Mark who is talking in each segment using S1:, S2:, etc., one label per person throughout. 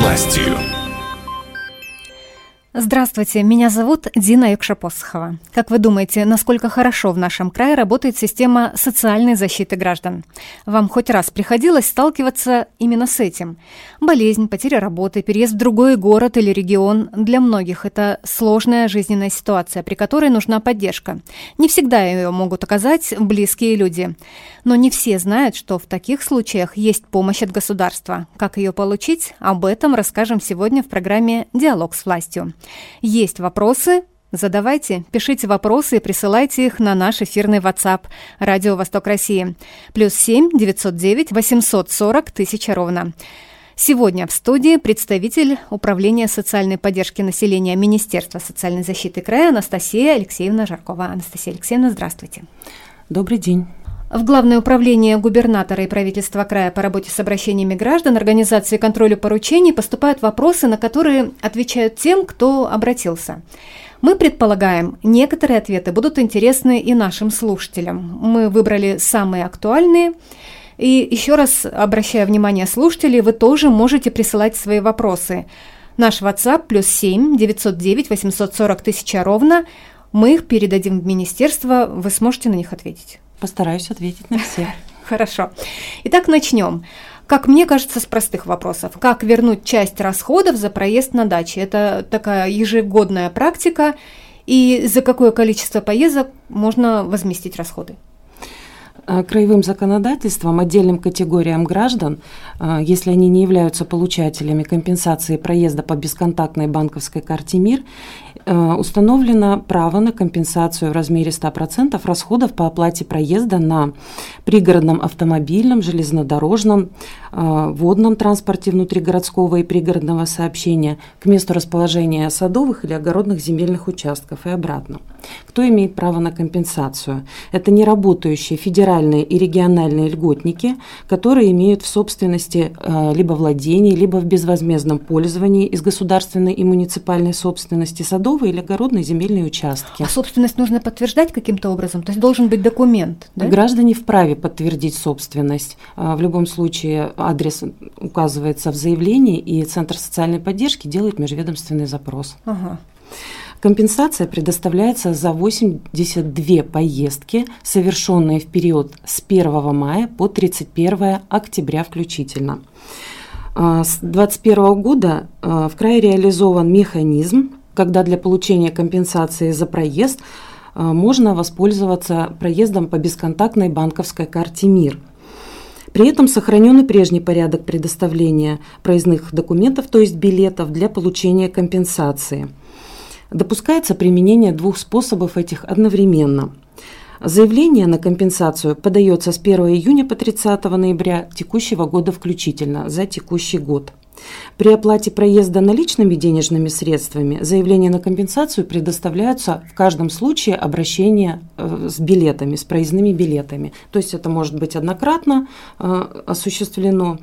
S1: властью.
S2: Здравствуйте, меня зовут Дина Юкшапосхова. Как вы думаете, насколько хорошо в нашем крае работает система социальной защиты граждан? Вам хоть раз приходилось сталкиваться именно с этим? Болезнь, потеря работы, переезд в другой город или регион – для многих это сложная жизненная ситуация, при которой нужна поддержка. Не всегда ее могут оказать близкие люди. Но не все знают, что в таких случаях есть помощь от государства. Как ее получить? Об этом расскажем сегодня в программе «Диалог с властью». Есть вопросы? Задавайте, пишите вопросы и присылайте их на наш эфирный WhatsApp «Радио Восток России». Плюс 7 909 840 тысяча ровно. Сегодня в студии представитель Управления социальной поддержки населения Министерства социальной защиты края Анастасия Алексеевна Жаркова. Анастасия Алексеевна, здравствуйте.
S3: Добрый день.
S2: В Главное управление губернатора и правительства края по работе с обращениями граждан, организации и контролю поручений поступают вопросы, на которые отвечают тем, кто обратился. Мы предполагаем, некоторые ответы будут интересны и нашим слушателям. Мы выбрали самые актуальные. И еще раз обращаю внимание слушателей, вы тоже можете присылать свои вопросы. Наш WhatsApp плюс 7 909 840 тысяча ровно. Мы их передадим в министерство, вы сможете на них ответить.
S3: Постараюсь ответить на все.
S2: Хорошо. Итак, начнем. Как мне кажется, с простых вопросов. Как вернуть часть расходов за проезд на даче? Это такая ежегодная практика. И за какое количество поездок можно возместить расходы?
S3: Э, краевым законодательством отдельным категориям граждан, э, если они не являются получателями компенсации проезда по бесконтактной банковской карте МИР, э, установлено право на компенсацию в размере 100% расходов по оплате проезда на пригородном автомобильном, железнодорожном, водном транспорте внутригородского и пригородного сообщения к месту расположения садовых или огородных земельных участков и обратно. Кто имеет право на компенсацию? Это неработающие федеральные и региональные льготники, которые имеют в собственности э, либо владении, либо в безвозмездном пользовании из государственной и муниципальной собственности садовые или огородные земельные участки.
S2: А собственность нужно подтверждать каким-то образом? То есть должен быть документ?
S3: Да? Граждане вправе подтвердить собственность. Э, в любом случае адрес указывается в заявлении, и Центр социальной поддержки делает межведомственный запрос. Ага. Компенсация предоставляется за 82 поездки, совершенные в период с 1 мая по 31 октября включительно. А, с 2021 года а, в крае реализован механизм, когда для получения компенсации за проезд а, можно воспользоваться проездом по бесконтактной банковской карте МИР. При этом сохранен и прежний порядок предоставления проездных документов, то есть билетов для получения компенсации – Допускается применение двух способов этих одновременно. Заявление на компенсацию подается с 1 июня по 30 ноября текущего года включительно за текущий год. При оплате проезда наличными денежными средствами заявление на компенсацию предоставляются в каждом случае обращение э, с билетами, с проездными билетами. То есть это может быть однократно э, осуществлено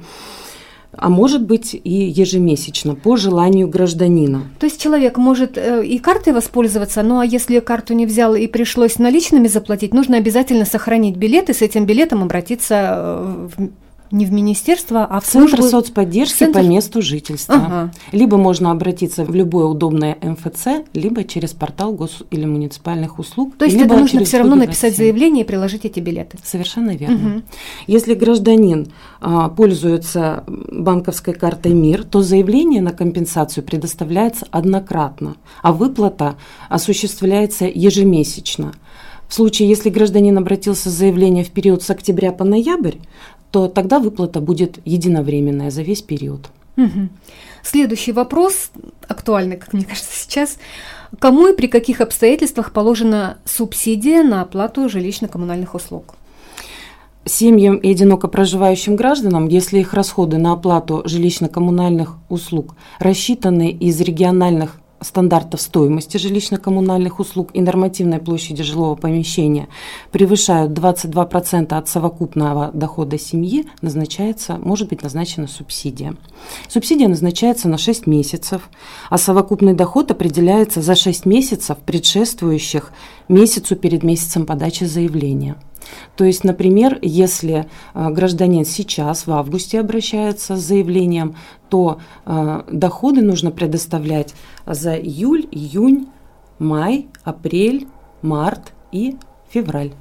S3: а может быть и ежемесячно по желанию гражданина.
S2: То есть человек может э, и картой воспользоваться, ну а если карту не взял и пришлось наличными заплатить, нужно обязательно сохранить билет и с этим билетом обратиться э, в не в министерство, а в
S3: Центр соцподдержки Центр... по месту жительства. Ага. Либо можно обратиться в любое удобное МФЦ, либо через портал гос- или муниципальных услуг.
S2: То есть это нужно все равно написать заявление и приложить эти билеты.
S3: Совершенно верно. Угу. Если гражданин а, пользуется банковской картой МИР, то заявление на компенсацию предоставляется однократно, а выплата осуществляется ежемесячно. В случае, если гражданин обратился с заявлением в период с октября по ноябрь, то тогда выплата будет единовременная за весь период.
S2: Угу. Следующий вопрос, актуальный, как мне кажется, сейчас. Кому и при каких обстоятельствах положена субсидия на оплату жилищно-коммунальных услуг?
S3: Семьям и одиноко проживающим гражданам, если их расходы на оплату жилищно-коммунальных услуг рассчитаны из региональных стандартов стоимости жилищно-коммунальных услуг и нормативной площади жилого помещения превышают 22% от совокупного дохода семьи, назначается, может быть назначена субсидия. Субсидия назначается на 6 месяцев, а совокупный доход определяется за 6 месяцев, предшествующих месяцу перед месяцем подачи заявления. То есть, например, если э, гражданин сейчас в августе обращается с заявлением, то э, доходы нужно предоставлять за июль, июнь, май, апрель, март и февраль.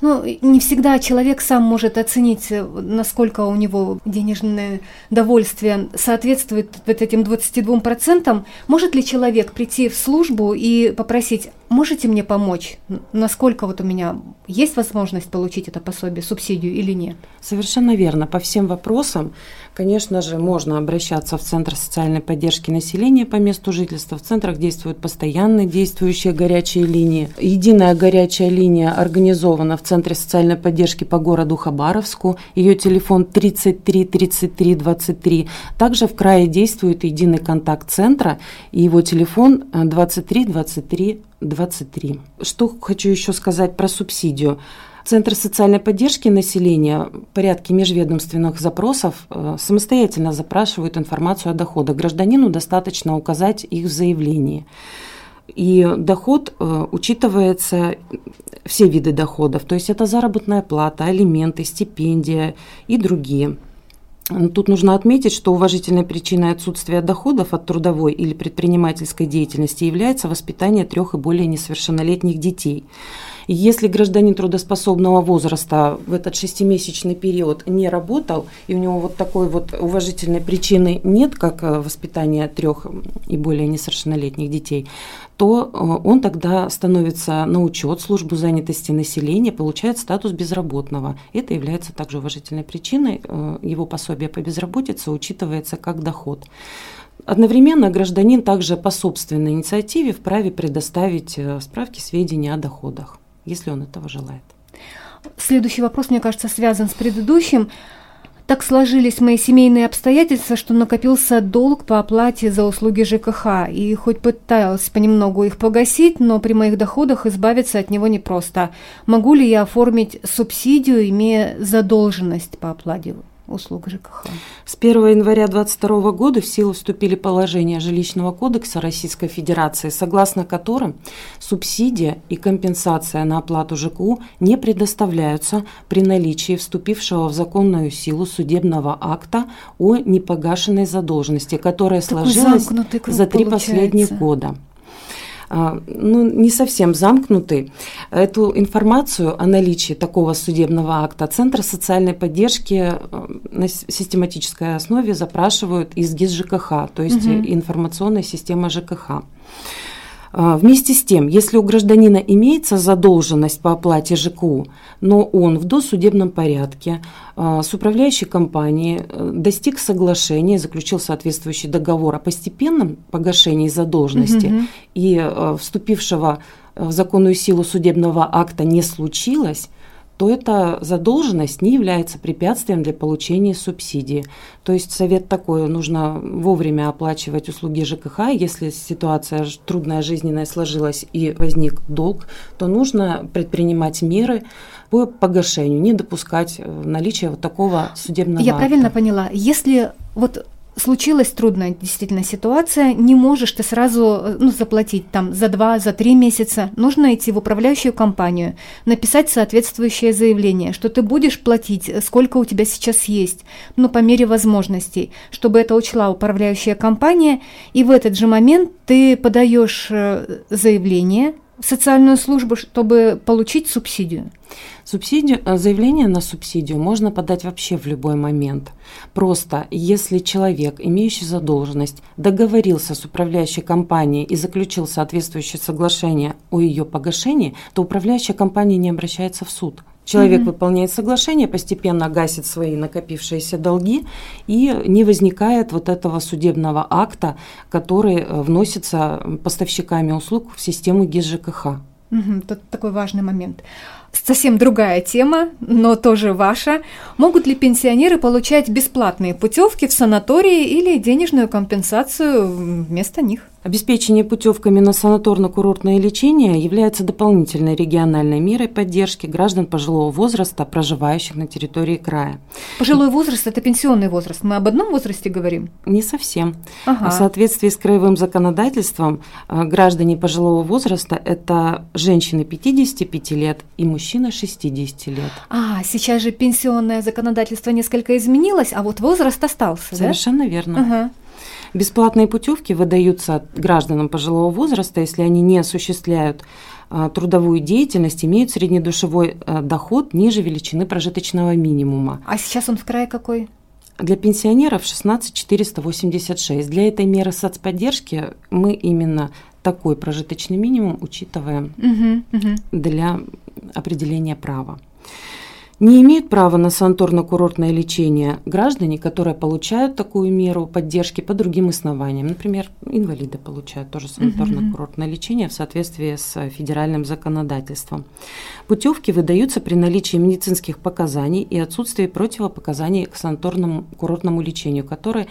S2: Ну, не всегда человек сам может оценить, э, насколько у него денежное довольствие соответствует вот этим 22%. Может ли человек прийти в службу и попросить, можете мне помочь? Насколько вот у меня есть возможность получить это пособие, субсидию или нет?
S3: Совершенно верно. По всем вопросам Конечно же, можно обращаться в Центр социальной поддержки населения по месту жительства. В центрах действуют постоянные действующие горячие линии. Единая горячая линия организована в Центре социальной поддержки по городу Хабаровску. Ее телефон 33 33 23. Также в крае действует единый контакт центра, и его телефон 23 23 23. Что хочу еще сказать про субсидию. Центр социальной поддержки населения в порядке межведомственных запросов э, самостоятельно запрашивают информацию о доходах. Гражданину достаточно указать их в заявлении. И доход э, учитывается все виды доходов, то есть это заработная плата, алименты, стипендия и другие. Тут нужно отметить, что уважительной причиной отсутствия доходов от трудовой или предпринимательской деятельности является воспитание трех и более несовершеннолетних детей. Если гражданин трудоспособного возраста в этот шестимесячный период не работал, и у него вот такой вот уважительной причины нет, как э, воспитание трех и более несовершеннолетних детей, то э, он тогда становится на учет службу занятости населения, получает статус безработного. Это является также уважительной причиной. Э, его пособие по безработице учитывается как доход. Одновременно гражданин также по собственной инициативе вправе предоставить справки, сведения о доходах если он этого желает.
S2: Следующий вопрос, мне кажется, связан с предыдущим. Так сложились мои семейные обстоятельства, что накопился долг по оплате за услуги ЖКХ, и хоть пыталась понемногу их погасить, но при моих доходах избавиться от него непросто. Могу ли я оформить субсидию, имея задолженность по оплате услуг ЖКХ.
S3: С 1 января 2022 года в силу вступили положения Жилищного кодекса Российской Федерации, согласно которым субсидия и компенсация на оплату ЖКУ не предоставляются при наличии вступившего в законную силу судебного акта о непогашенной задолженности, которая Такой сложилась за три последних года. А, ну, не совсем замкнутый. Эту информацию о наличии такого судебного акта Центр социальной поддержки э, на систематической основе запрашивают из ГИС ЖКХ, то есть угу. информационная система ЖКХ. А, вместе с тем, если у гражданина имеется задолженность по оплате ЖКУ, но он в досудебном порядке а, с управляющей компанией э, достиг соглашения, заключил соответствующий договор о постепенном погашении задолженности угу. и э, вступившего в законную силу судебного акта не случилось, то эта задолженность не является препятствием для получения субсидии. То есть совет такой, нужно вовремя оплачивать услуги ЖКХ. Если ситуация трудная, жизненная сложилась и возник долг, то нужно предпринимать меры по погашению, не допускать э, наличия вот такого судебного
S2: Я
S3: акта.
S2: правильно поняла, если вот случилась трудная действительно ситуация, не можешь ты сразу э, ну, заплатить там за два, за три месяца, нужно идти в управляющую компанию, написать соответствующее заявление, что ты будешь платить, э, сколько у тебя сейчас есть, ну, по мере возможностей, чтобы это учла управляющая компания, и в этот же момент ты подаешь э, заявление социальную службу, чтобы получить субсидию.
S3: Субсидию, э, заявление на субсидию можно подать вообще в любой момент. Просто если человек, имеющий задолженность, договорился с управляющей компанией и заключил соответствующее соглашение о ее погашении, то управляющая компания не обращается в суд. Человек mm выполняет соглашение, постепенно гасит свои накопившиеся долги, и не возникает вот этого судебного акта, который э, вносится поставщиками услуг в систему ГИС ЖКХ.
S2: Угу, тут такой важный момент совсем другая тема, но тоже ваша. Могут ли пенсионеры получать бесплатные путевки в санатории или денежную компенсацию вместо них?
S3: Обеспечение путевками на санаторно-курортное лечение является дополнительной региональной мерой поддержки граждан пожилого возраста, проживающих на территории края.
S2: Пожилой возраст – это пенсионный возраст. Мы об одном возрасте говорим?
S3: Не совсем. Ага. В соответствии с краевым законодательством э, граждане пожилого возраста – это женщины 55 лет и мужчина 60 лет.
S2: А, сейчас же пенсионное законодательство несколько изменилось, а вот возраст остался,
S3: Совершенно
S2: да?
S3: верно. Ага. Бесплатные путевки выдаются гражданам пожилого возраста, если они не осуществляют а, трудовую деятельность, имеют среднедушевой а, доход ниже величины прожиточного минимума.
S2: А сейчас он в крае какой?
S3: Для пенсионеров 16 486. Для этой меры соцподдержки мы именно такой прожиточный минимум учитываем угу, угу. для определения права. Не имеют права на санаторно-курортное лечение граждане, которые получают такую меру поддержки по другим основаниям. Например, инвалиды получают тоже санаторно-курортное лечение в соответствии с федеральным законодательством. Путевки выдаются при наличии медицинских показаний и отсутствии противопоказаний к санаторному курортному лечению, которые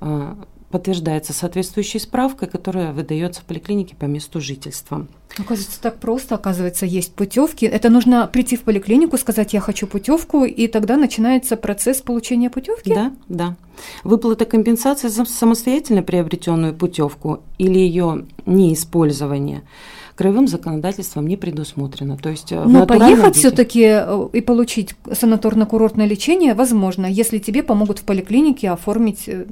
S3: а, подтверждается соответствующей справкой, которая выдается в поликлинике по месту жительства.
S2: Оказывается, так просто, оказывается, есть путевки. Это нужно прийти в поликлинику, сказать, я хочу путевку, и тогда начинается процесс получения путевки?
S3: Да, да. Выплата компенсации за самостоятельно приобретенную путевку или ее неиспользование – краевым законодательством не предусмотрено. То есть
S2: э, Но поехать все-таки э, и получить санаторно-курортное лечение возможно, если тебе помогут в поликлинике оформить э,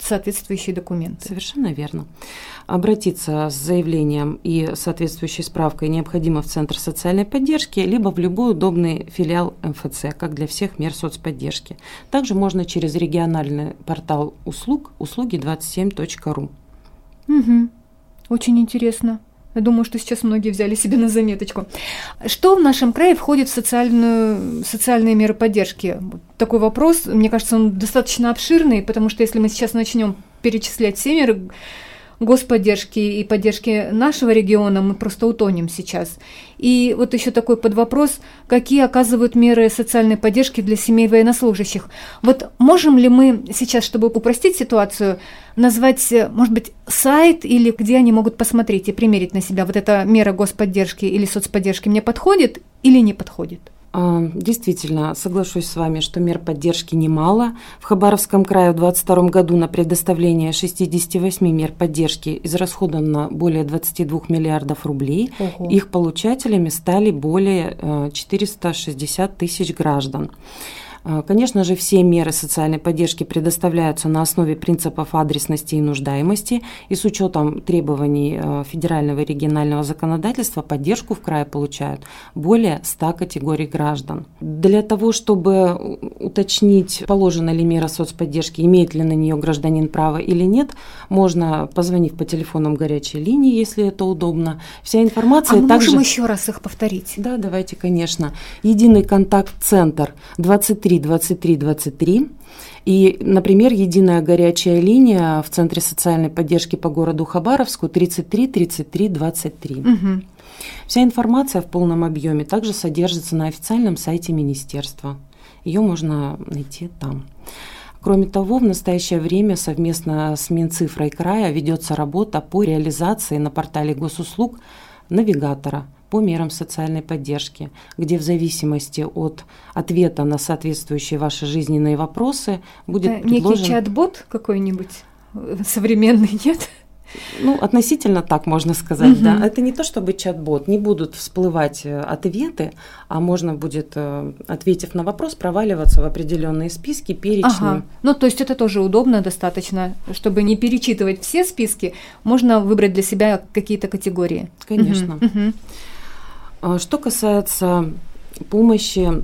S2: соответствующие документы.
S3: Совершенно верно. Обратиться с заявлением и соответствующей справкой необходимо в Центр социальной поддержки, либо в любой удобный филиал МФЦ, как для всех мер соцподдержки. Также можно через региональный портал услуг услуги27.ру.
S2: Угу. Очень интересно. Я думаю, что сейчас многие взяли себе на заметочку. Что в нашем крае входит в социальную, социальные меры поддержки? Такой вопрос, мне кажется, он достаточно обширный, потому что если мы сейчас начнем перечислять все меры господдержки и поддержки нашего региона, мы просто утонем сейчас. И вот еще такой под вопрос, какие оказывают меры социальной поддержки для семей военнослужащих. Вот можем ли мы сейчас, чтобы упростить ситуацию, назвать, может быть, сайт или где они могут посмотреть и примерить на себя вот эта мера господдержки или соцподдержки мне подходит или не подходит?
S3: Действительно, соглашусь с вами, что мер поддержки немало. В Хабаровском крае в 2022 году на предоставление 68 мер поддержки израсходовано более 22 миллиардов рублей. Ого. Их получателями стали более 460 э, тысяч граждан. А, конечно же, все меры социальной поддержки предоставляются на основе принципов адресности и нуждаемости, и с учетом требований а, федерального и регионального законодательства поддержку в крае получают более 100 категорий граждан. Для того, чтобы уточнить, положена ли мера соцподдержки, имеет ли на нее гражданин право или нет, можно позвонив по телефонам горячей линии, если это удобно. Вся информация
S2: а мы
S3: также...
S2: можем еще раз их повторить?
S3: Да, давайте, конечно. Единый контакт-центр 23 23 23 И, например, единая горячая линия в Центре социальной поддержки по городу Хабаровску 33 33 23. Угу. Вся информация в полном объеме также содержится на официальном сайте министерства. Ее можно найти там. Кроме того, в настоящее время совместно с Минцифрой края ведется работа по реализации на портале госуслуг навигатора – по мерам социальной поддержки, где в зависимости от ответа на соответствующие ваши жизненные вопросы будет
S2: Это предложен... Некий чат-бот какой-нибудь э, современный, нет?
S3: Ну, относительно так можно сказать, угу. да. Это не то, чтобы чат-бот, не будут всплывать э, ответы, а можно будет, э, ответив на вопрос, проваливаться в определенные списки, перечни. Ага.
S2: Ну, то есть это тоже удобно достаточно, чтобы не перечитывать все списки, можно выбрать для себя какие-то категории.
S3: Конечно. Угу. Угу. А что касается помощи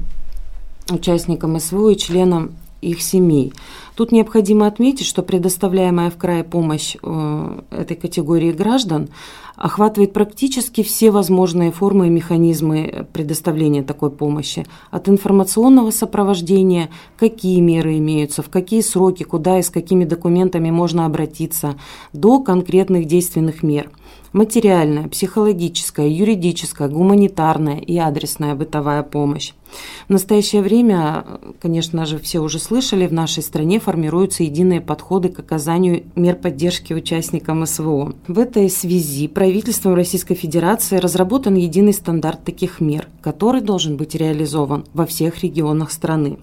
S3: участникам СВО и членам их семей. Тут необходимо отметить, что предоставляемая в крае помощь э, этой категории граждан охватывает практически все возможные формы и механизмы предоставления такой помощи. От информационного сопровождения, какие меры имеются, в какие сроки, куда и с какими документами можно обратиться, до конкретных действенных мер – материальная, психологическая, юридическая, гуманитарная и адресная бытовая помощь. В настоящее время, конечно же, все уже слышали, в нашей стране формируются единые подходы к оказанию мер поддержки участникам СВО. В этой связи правительством Российской Федерации разработан единый стандарт таких мер, который должен быть реализован во всех регионах страны.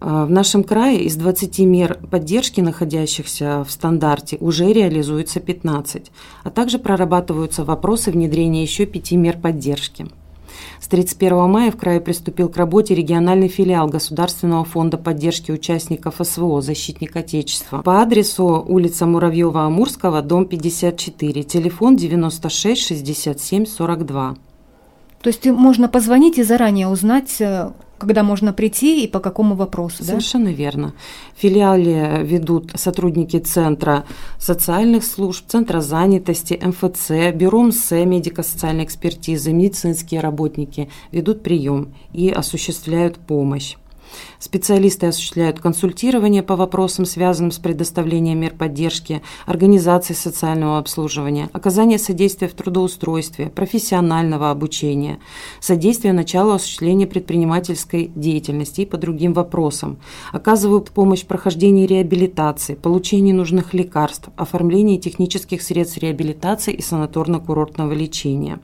S3: А, в нашем крае из 20 мер поддержки, находящихся в стандарте, уже реализуется 15, а также прорабатываются вопросы внедрения еще 5 мер поддержки. С 31 мая в крае приступил к работе региональный филиал Государственного фонда поддержки участников СВО «Защитник Отечества» по адресу улица Муравьева-Амурского, дом 54, телефон 96 67 42.
S2: То есть можно позвонить и заранее узнать, э, когда можно прийти и по какому вопросу,
S3: Совершенно верно. В филиале ведут сотрудники Центра социальных служб, Центра занятости, МФЦ, Бюро МС, медико-социальной экспертизы, медицинские работники ведут прием и осуществляют помощь. Специалисты осуществляют консультирование по вопросам, связанным с предоставлением мер поддержки, организацией социального обслуживания, оказание содействия в трудоустройстве, профессионального обучения, содействие началу осуществления предпринимательской деятельности и по другим вопросам, оказывают помощь в прохождении реабилитации, получении нужных лекарств, оформлении технических средств реабилитации и санаторно-курортного лечения.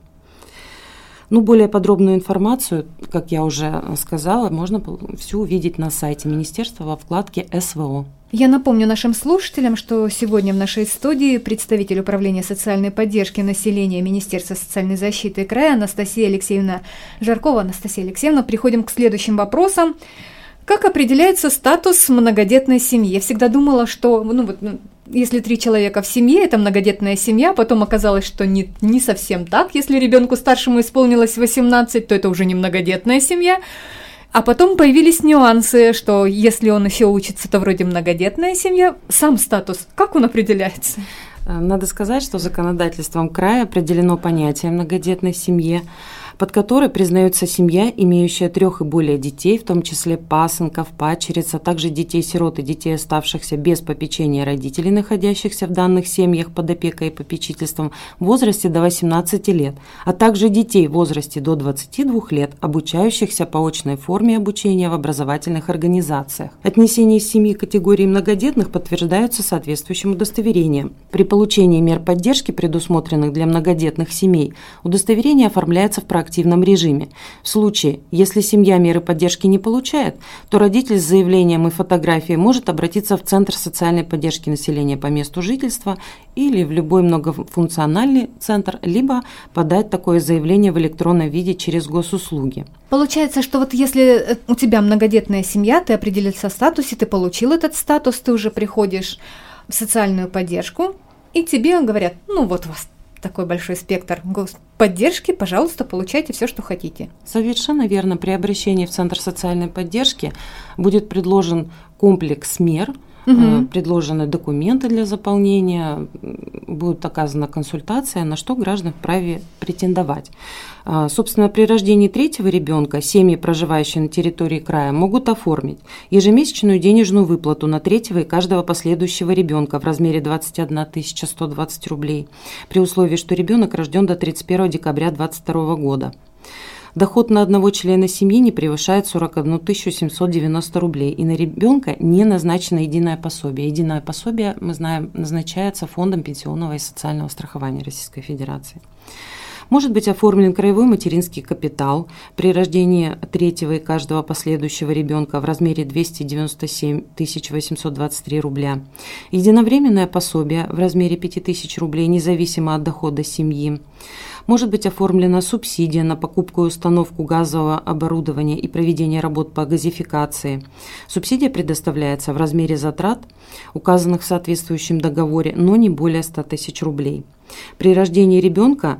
S3: Ну, более подробную информацию, как я уже сказала, можно всю увидеть на сайте Министерства во вкладке СВО.
S2: Я напомню нашим слушателям, что сегодня в нашей студии представитель Управления социальной поддержки населения Министерства социальной защиты края Анастасия Алексеевна Жаркова. Анастасия Алексеевна, приходим к следующим вопросам. Как определяется статус многодетной семьи? Я всегда думала, что ну, вот, ну, если три человека в семье, это многодетная семья, потом оказалось, что не, не совсем так. Если ребенку старшему исполнилось 18, то это уже не многодетная семья. А потом появились нюансы, что если он еще учится, то вроде многодетная семья. Сам статус, как он определяется?
S3: Надо сказать, что законодательством края определено понятие многодетной семьи под которой признается семья, имеющая трех и более детей, в том числе пасынков, падчериц, а также детей-сирот и детей, оставшихся без попечения родителей, находящихся в данных семьях под опекой и попечительством в возрасте до 18 лет, а также детей в возрасте до 22 лет, обучающихся по очной форме обучения в образовательных организациях. Отнесение семьи категории многодетных подтверждаются соответствующим удостоверением. При получении мер поддержки, предусмотренных для многодетных семей, удостоверение оформляется в практике активном режиме. В случае, если семья меры поддержки не получает, то родитель с заявлением и фотографией может обратиться в Центр социальной поддержки населения по месту жительства или в любой многофункциональный центр, либо подать такое заявление в электронном виде через госуслуги.
S2: Получается, что вот если э, у тебя многодетная семья, ты определился в статусе, ты получил этот статус, ты уже приходишь в социальную поддержку, и тебе говорят, ну вот у вас такой большой спектр поддержки, пожалуйста, получайте все, что хотите.
S3: Совершенно верно. При обращении в Центр социальной поддержки будет предложен комплекс мер – угу. предложены документы для заполнения, будет оказана консультация, на что граждан вправе претендовать. А, собственно, при рождении третьего ребенка семьи, проживающие на территории края, могут оформить ежемесячную денежную выплату на третьего и каждого последующего ребенка в размере 21 120 рублей, при условии, что ребенок рожден до 31 декабря 2022 года. Доход на одного члена семьи не превышает 41 790 рублей, и на ребенка не назначено единое пособие. Единое пособие, мы знаем, назначается Фондом пенсионного и социального страхования Российской Федерации. Может быть оформлен краевой материнский капитал при рождении третьего и каждого последующего ребенка в размере 297 823 рубля. Единовременное пособие в размере 5000 рублей, независимо от дохода семьи. Может быть оформлена субсидия на покупку и установку газового оборудования и проведение работ по газификации. Субсидия предоставляется в размере затрат, указанных в соответствующем договоре, но не более 100 тысяч рублей. При рождении ребенка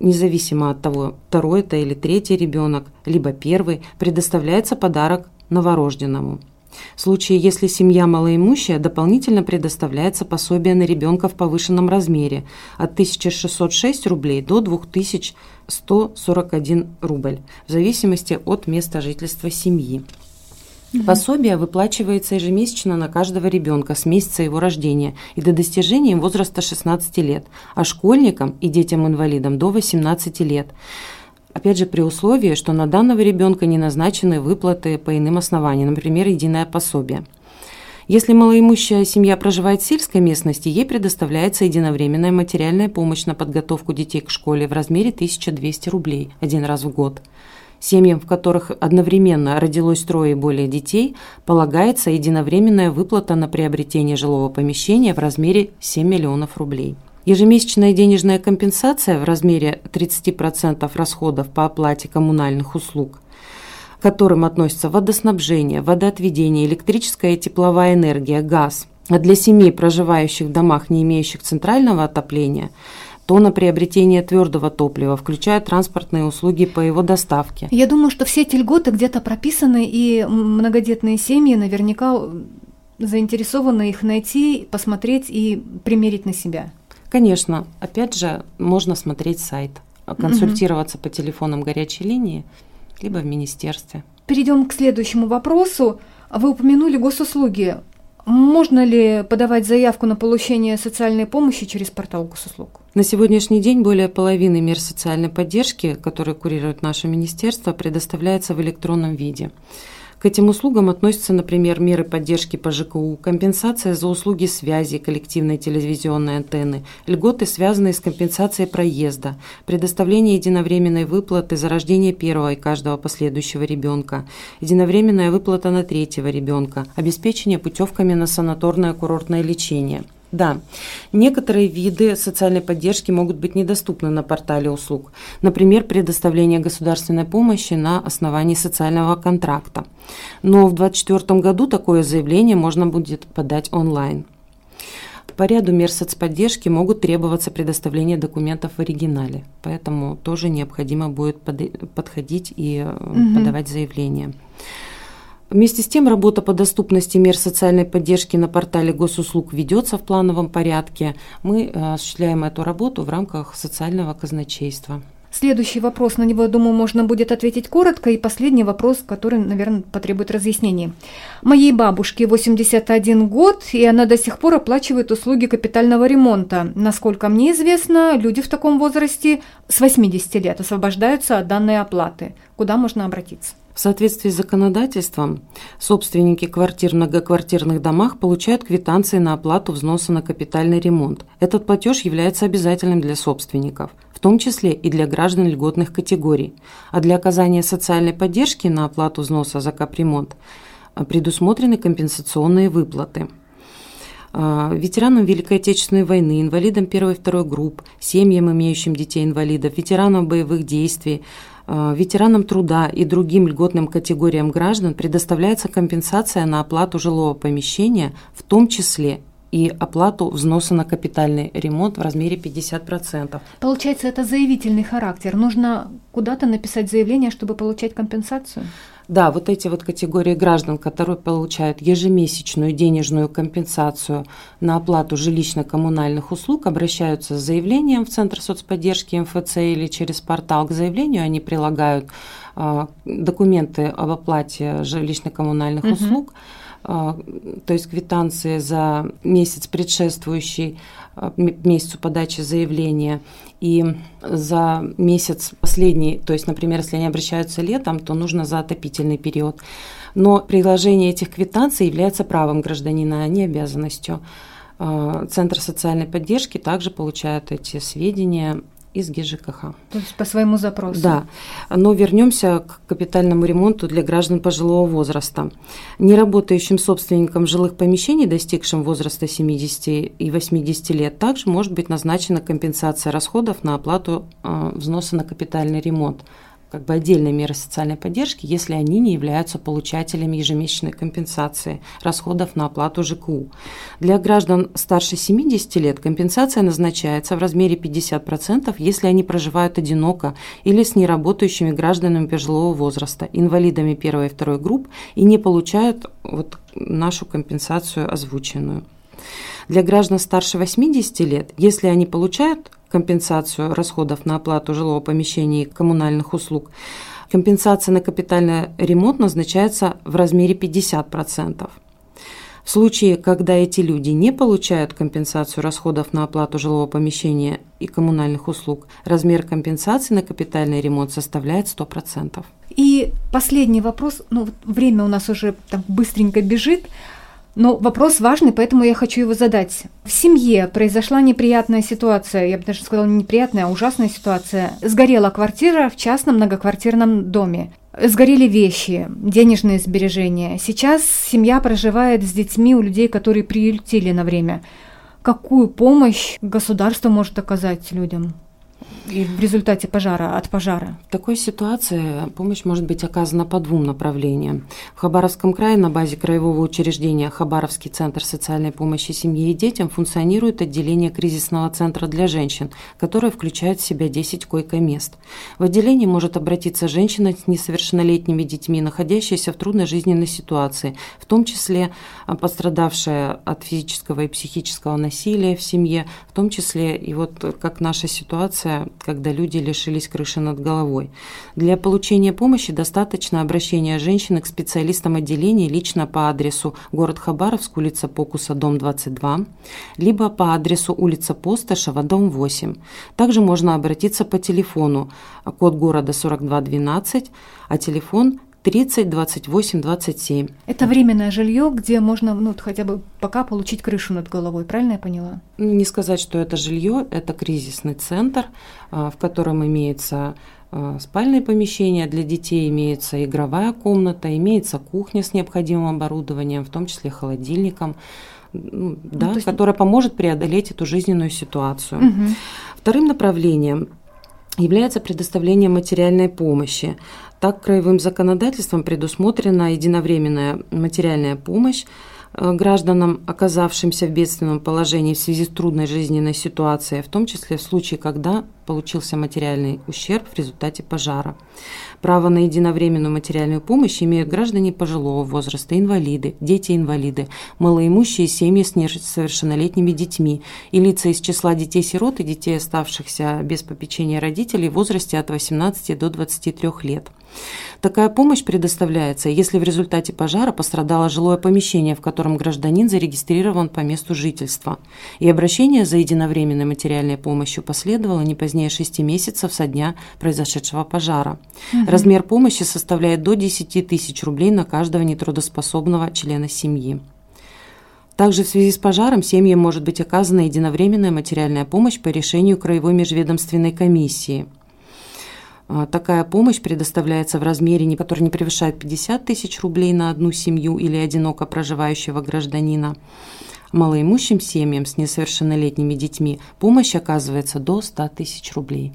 S3: независимо от того, второй это или третий ребенок, либо первый, предоставляется подарок новорожденному. В случае, если семья малоимущая, дополнительно предоставляется пособие на ребенка в повышенном размере от 1606 рублей до 2141 рубль, в зависимости от места жительства семьи. Угу. Пособие выплачивается ежемесячно на каждого ребенка с месяца его рождения и до достижения возраста 16 лет, а школьникам и детям-инвалидам до 18 лет. Опять же, при условии, что на данного ребенка не назначены выплаты по иным основаниям, например, единое пособие. Если малоимущая семья проживает в сельской местности, ей предоставляется единовременная материальная помощь на подготовку детей к школе в размере 1200 рублей один раз в год. Семьям, в которых одновременно родилось трое и более детей, полагается единовременная выплата на приобретение жилого помещения в размере 7 миллионов рублей. Ежемесячная денежная компенсация в размере 30% расходов по оплате коммунальных услуг, к которым относятся водоснабжение, водоотведение, электрическая и тепловая энергия, газ, а для семей, проживающих в домах, не имеющих центрального отопления, то на приобретение твердого топлива, включая транспортные услуги по его доставке.
S2: Я думаю, что все эти льготы где-то прописаны, и многодетные семьи наверняка заинтересованы их найти, посмотреть и примерить на себя.
S3: Конечно, опять же, можно смотреть сайт, консультироваться угу. по телефонам горячей линии, либо в министерстве.
S2: Перейдем к следующему вопросу. Вы упомянули госуслуги. Можно ли подавать заявку на получение социальной помощи через портал госуслуг?
S3: На сегодняшний день более половины мер социальной поддержки, которые курирует наше министерство, предоставляется в электронном виде. К этим услугам относятся, например, меры поддержки по ЖКУ, компенсация за услуги связи коллективной телевизионной антенны, льготы, связанные с компенсацией проезда, предоставление единовременной выплаты за рождение первого и каждого последующего ребенка, единовременная выплата на третьего ребенка, обеспечение путевками на санаторное курортное лечение – да, некоторые виды социальной поддержки могут быть недоступны на портале услуг. Например, предоставление государственной помощи на основании социального контракта. Но в 2024 году такое заявление можно будет подать онлайн. По ряду мер соцподдержки могут требоваться предоставление документов в оригинале, поэтому тоже необходимо будет подходить и угу. подавать заявление. Вместе с тем, работа по доступности мер социальной поддержки на портале госуслуг ведется в плановом порядке. Мы э, осуществляем эту работу в рамках социального казначейства.
S2: Следующий вопрос, на него, я думаю, можно будет ответить коротко. И последний вопрос, который, наверное, потребует разъяснений. Моей бабушке 81 год, и она до сих пор оплачивает услуги капитального ремонта. Насколько мне известно, люди в таком возрасте с 80 лет освобождаются от данной оплаты. Куда можно обратиться?
S3: В соответствии с законодательством, собственники квартир в многоквартирных домах получают квитанции на оплату взноса на капитальный ремонт. Этот платеж является обязательным для собственников, в том числе и для граждан льготных категорий. А для оказания социальной поддержки на оплату взноса за капремонт предусмотрены компенсационные выплаты а, ветеранам Великой Отечественной войны, инвалидам первой и второй групп, семьям, имеющим детей-инвалидов, ветеранам боевых действий, Э, ветеранам труда и другим льготным категориям граждан предоставляется компенсация на оплату жилого помещения, в том числе и оплату взноса на капитальный ремонт в размере 50%.
S2: Получается, это заявительный характер. Нужно куда-то написать заявление, чтобы получать компенсацию?
S3: Да, вот эти вот категории граждан, которые получают ежемесячную денежную компенсацию на оплату жилищно-коммунальных услуг, обращаются с заявлением в Центр соцподдержки МФЦ или через портал. К заявлению они прилагают э, документы об оплате жилищно-коммунальных угу. услуг, то есть квитанции за месяц предшествующий а, месяцу подачи заявления и за месяц последний, то есть, например, если они обращаются летом, то нужно за отопительный период. Но приложение этих квитанций является правом гражданина, а не обязанностью. А, Центр социальной поддержки также получает эти сведения из ГИЖКХ.
S2: То есть по своему запросу?
S3: Да. Но вернемся к капитальному ремонту для граждан пожилого возраста. Неработающим собственникам жилых помещений, достигшим возраста 70 и 80 лет, также может быть назначена компенсация расходов на оплату э, взноса на капитальный ремонт как бы отдельные меры социальной поддержки, если они не являются получателями ежемесячной компенсации расходов на оплату ЖКУ. Для граждан старше 70 лет компенсация назначается в размере 50%, если они проживают одиноко или с неработающими гражданами пожилого возраста, инвалидами первой и второй групп и не получают вот нашу компенсацию озвученную. Для граждан старше 80 лет, если они получают компенсацию расходов на оплату жилого помещения и коммунальных услуг, компенсация на капитальный ремонт назначается в размере 50%. В случае, когда эти люди не получают компенсацию расходов на оплату жилого помещения и коммунальных услуг, размер компенсации на капитальный ремонт составляет 100%.
S2: И последний вопрос, ну время у нас уже так быстренько бежит, но вопрос важный, поэтому я хочу его задать. В семье произошла неприятная ситуация, я бы даже сказала не неприятная, а ужасная ситуация. Сгорела квартира в частном многоквартирном доме. Сгорели вещи, денежные сбережения. Сейчас семья проживает с детьми у людей, которые приютили на время. Какую помощь государство может оказать людям? В результате пожара, от пожара?
S3: В такой ситуации помощь может быть оказана по двум направлениям. В Хабаровском крае на базе краевого учреждения Хабаровский центр социальной помощи семье и детям функционирует отделение кризисного центра для женщин, которое включает в себя 10 койко-мест. В отделении может обратиться женщина с несовершеннолетними детьми, находящаяся в трудной жизненной ситуации, в том числе а, пострадавшая от физического и психического насилия в семье, в том числе и вот как наша ситуация, когда люди лишились крыши над головой. Для получения помощи достаточно обращения женщины к специалистам отделения лично по адресу город Хабаровск, улица Покуса, дом 22, либо по адресу улица Постышева, дом 8. Также можно обратиться по телефону, код города 4212, а телефон 30, 28, 27.
S2: Это временное жилье, где можно ну, хотя бы пока получить крышу над головой, правильно я поняла?
S3: Не сказать, что это жилье, это кризисный центр, а, в котором имеется а, спальное помещение для детей, имеется игровая комната, имеется кухня с необходимым оборудованием, в том числе холодильником, ну, да, ну, есть... которая поможет преодолеть эту жизненную ситуацию. Угу. Вторым направлением является предоставление материальной помощи. Так, краевым законодательством предусмотрена единовременная материальная помощь э, гражданам, оказавшимся в бедственном положении в связи с трудной жизненной ситуацией, в том числе в случае, когда получился материальный ущерб в результате пожара. Право на единовременную материальную помощь имеют граждане пожилого возраста, инвалиды, дети-инвалиды, малоимущие семьи с несовершеннолетними детьми и лица из числа детей-сирот и детей, оставшихся без попечения родителей в возрасте от 18 до 23 лет. Такая помощь предоставляется, если в результате пожара пострадало жилое помещение, в котором гражданин зарегистрирован по месту жительства, и обращение за единовременной материальной помощью последовало не позднее 6 месяцев со дня произошедшего пожара. Угу. Размер помощи составляет до 10 тысяч рублей на каждого нетрудоспособного члена семьи. Также в связи с пожаром семьям может быть оказана единовременная материальная помощь по решению Краевой межведомственной комиссии – а, такая помощь предоставляется в размере, который не превышает 50 тысяч рублей на одну семью или одиноко проживающего гражданина. Малоимущим семьям с несовершеннолетними детьми помощь оказывается до 100 тысяч рублей.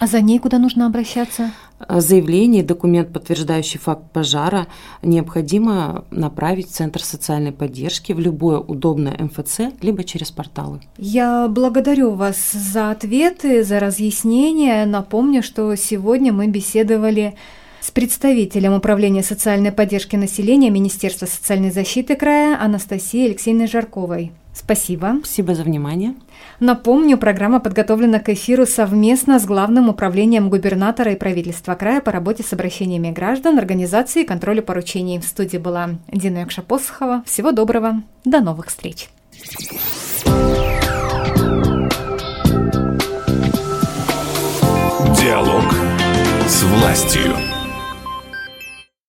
S2: А за ней куда нужно обращаться?
S3: Заявление, документ, подтверждающий факт пожара, необходимо направить в Центр социальной поддержки в любое удобное МФЦ, либо через порталы.
S2: Я благодарю вас за ответы, за разъяснения. Напомню, что сегодня мы беседовали с представителем Управления социальной поддержки населения Министерства социальной защиты края Анастасией Алексеевной Жарковой. Спасибо.
S3: Спасибо за внимание.
S2: Напомню, программа подготовлена к эфиру совместно с Главным управлением губернатора и правительства края по работе с обращениями граждан, организации и контролю поручений. В студии была Дина Якшапосхова. Всего доброго. До новых встреч.
S1: Диалог с властью.